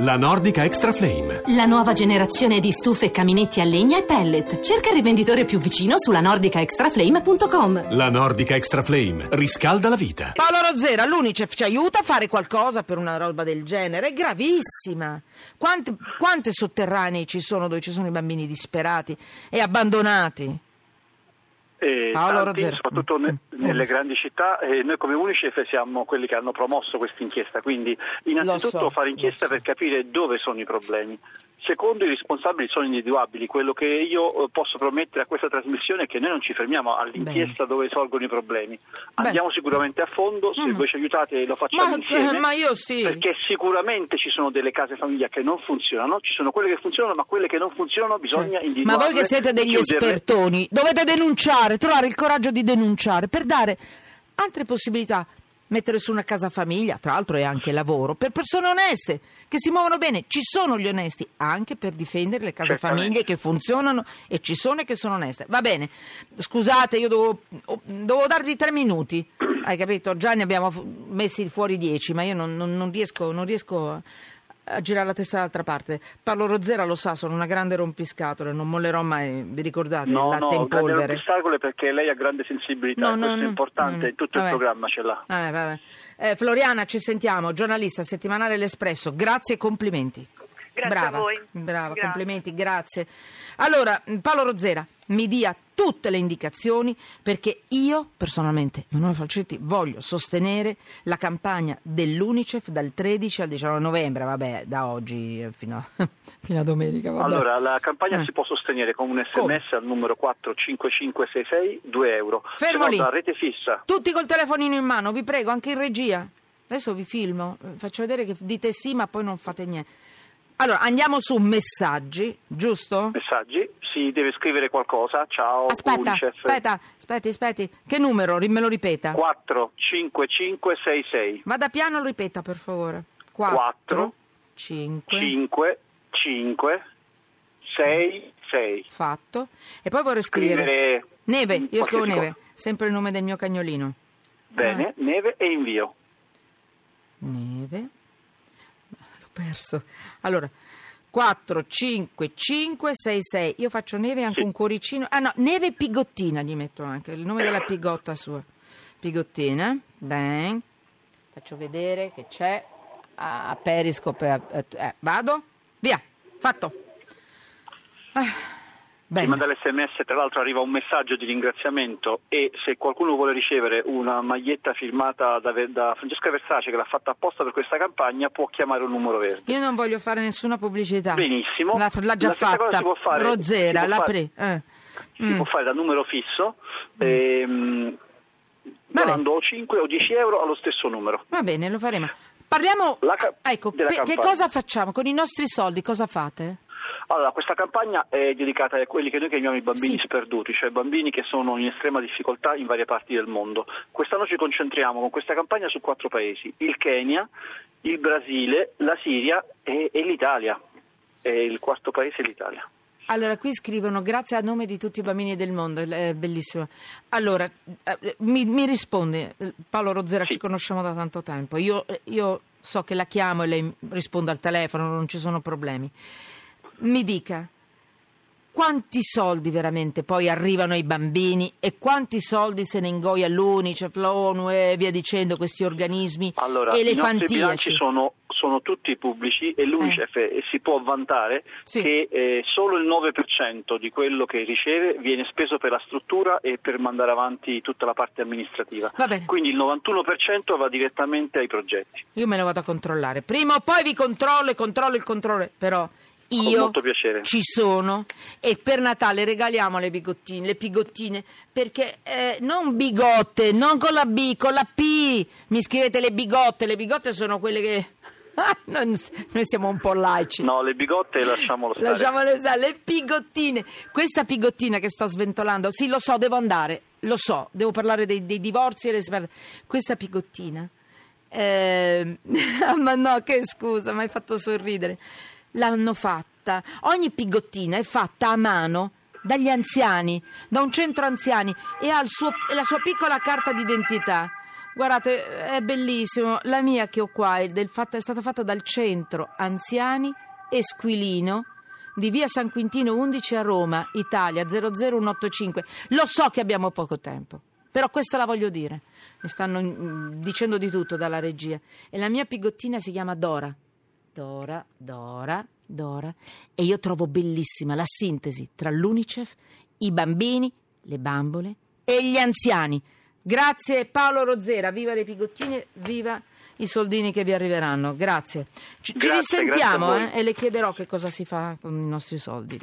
La Nordica Extra Flame. La nuova generazione di stufe e caminetti a legna e pellet. Cerca il rivenditore più vicino sulla nordicaextraflame.com. La Nordica Extra Flame riscalda la vita. Paolo Rozzera, l'Unicef ci aiuta a fare qualcosa per una roba del genere? È gravissima. Quante, quante sotterranei ci sono dove ci sono i bambini disperati e abbandonati? E Paolo tanti, soprattutto ne- Mm. nelle grandi città, e noi come Unicef siamo quelli che hanno promosso questa inchiesta, quindi innanzitutto so, fare inchiesta so. per capire dove sono i problemi. Secondo, i responsabili sono individuabili. Quello che io eh, posso promettere a questa trasmissione è che noi non ci fermiamo all'inchiesta dove sorgono i problemi. Andiamo sicuramente a fondo, se Mm. voi ci aiutate lo facciamo Ma, insieme. ma io sì. Perché sicuramente ci sono delle case famiglia che non funzionano, ci sono quelle che funzionano, ma quelle che non funzionano bisogna Cioè, individuarle. Ma voi che siete degli chiuderle. espertoni, dovete denunciare, trovare il coraggio di denunciare per dare altre possibilità. Mettere su una casa famiglia, tra l'altro è anche lavoro, per persone oneste, che si muovono bene. Ci sono gli onesti, anche per difendere le case Certamente. famiglie che funzionano e ci sono e che sono oneste. Va bene, scusate, io devo, devo darvi tre minuti. Hai capito? Già ne abbiamo messi fuori dieci, ma io non, non- non riesco, non riesco a- a girare la testa dall'altra parte. Paolo Rozzera lo sa, sono una grande rompiscatole, non mollerò mai, vi ricordate? No, il latte no, in grande polvere. rompiscatole perché lei ha grande sensibilità, No, no, questo no, è importante, no, no. tutto Vabbè. il programma ce l'ha. Eh, vabbè. Eh, Floriana, ci sentiamo, giornalista settimanale L'Espresso. Grazie e complimenti. Grazie Brava, a voi. Brava, Grazie. complimenti, grazie. Allora, Paolo Rozzera mi dia tutte le indicazioni perché io, personalmente, Emanuele Falcetti, voglio sostenere la campagna dell'Unicef dal 13 al 19 novembre, vabbè, da oggi fino a, fino a domenica. Vabbè. Allora, la campagna Eh. si può sostenere con un Come? sms al numero 45566, 2 euro. Fermo Se lì. rete fissa. Tutti col telefonino in mano, vi prego, anche in regia. Adesso vi filmo, faccio vedere che dite sì, ma poi non fate niente. Allora, andiamo su messaggi, giusto? Messaggi, si deve scrivere qualcosa. Ciao, Aspetta, Unicef. aspetta, aspetti, aspetti. Che numero? Me lo ripeta. 45566. Vada piano, ripeta, per favore. 4, Quattro, 5, 5 5 6 6. fatto. E poi vorrei scrivere... Scrivere Neve, io scrivo neve, sempre il nome del mio cagnolino. Bene, neve e invio. Neve. L'ho perso. Allora, 4, 5, 5, 6, 6. Io faccio neve anche Sì. un cuoricino. Ah no, neve pigottina gli metto anche, il nome della pigotta sua. Pigottina. Bene. Faccio vedere che c'è. A Periscope. eh, eh, vado? Via. Fatto. Ah, bene. Prima dell'SMS tra l'altro arriva un messaggio di ringraziamento e se qualcuno vuole ricevere una maglietta firmata da, da Francesca Versace che l'ha fatta apposta per questa campagna può chiamare un numero verde. Io non voglio fare nessuna pubblicità. Benissimo. L'ha, l'ha già La fatta. si può fare- si può l'ha fare- pre- eh. Si Mm. può fare da numero fisso ehm, Vabbè. donando o 5 o 10 euro allo stesso numero. Va bene, lo faremo. Parliamo. La ca- ecco, pe- che cosa facciamo? Con i nostri soldi cosa fate? Allora, questa campagna è dedicata a quelli che noi chiamiamo i bambini Sì. sperduti, cioè bambini che sono in estrema difficoltà in varie parti del mondo. Quest'anno ci concentriamo con questa campagna su quattro paesi, il Kenya, il Brasile, la Siria e, e l'Italia. E il quarto paese è l'Italia. Allora, qui scrivono grazie a nome di tutti i bambini del mondo, è bellissimo. Allora, eh, mi, mi risponde, eh, Paolo Rozzera, Sì. ci conosciamo da tanto tempo, io, io so che la chiamo e lei risponde al telefono, non ci sono problemi. Mi dica, quanti soldi veramente poi arrivano ai bambini e quanti soldi se ne ingoia l'Unicef, l'ONU e via dicendo questi organismi Allora, i nostri elefantiaci? bilanci sono, sono tutti pubblici e l'Unicef eh, si può vantare Sì. che eh, solo il 9% di quello che riceve viene speso per la struttura e per mandare avanti tutta la parte amministrativa. Va bene. Quindi il 91% va direttamente ai progetti. Io me lo vado a controllare. Prima o poi vi controllo e controllo il controllo, però io molto piacere. ci sono e per Natale regaliamo le bigottine, le pigottine, perché eh, non bigotte, non con la B, con la P. Mi scrivete le bigotte, le bigotte sono quelle che Non- noi siamo un po' laici. No, le bigotte lasciamolo stare. Lasciamole stare, le pigottine. Questa pigottina che sto sventolando, sì, lo so, devo andare, lo so, devo parlare dei, dei divorzi e le. Questa pigottina, eh, ma no, che scusa, mi hai fatto sorridere. L'hanno fatta, ogni pigottina è fatta a mano dagli anziani, da un centro anziani e ha suo- la sua piccola carta d'identità. Guardate, è bellissimo. La mia che ho qua è, del fatta- è stata fatta dal centro anziani Esquilino di via San Quintino 11 a Roma, Italia 00185. Lo so che abbiamo poco tempo, però questa la voglio dire. Mi stanno mm, dicendo di tutto dalla regia. E la mia pigottina si chiama Dora. Dora, Dora, Dora. E io trovo bellissima la sintesi tra l'UNICEF, i bambini, le bambole e gli anziani. Grazie Paolo Rozzera, viva le pigottine, viva i soldini che vi arriveranno. Grazie. Ci, ci Grazie, risentiamo a voi. eh, e le chiederò che cosa si fa con i nostri soldi.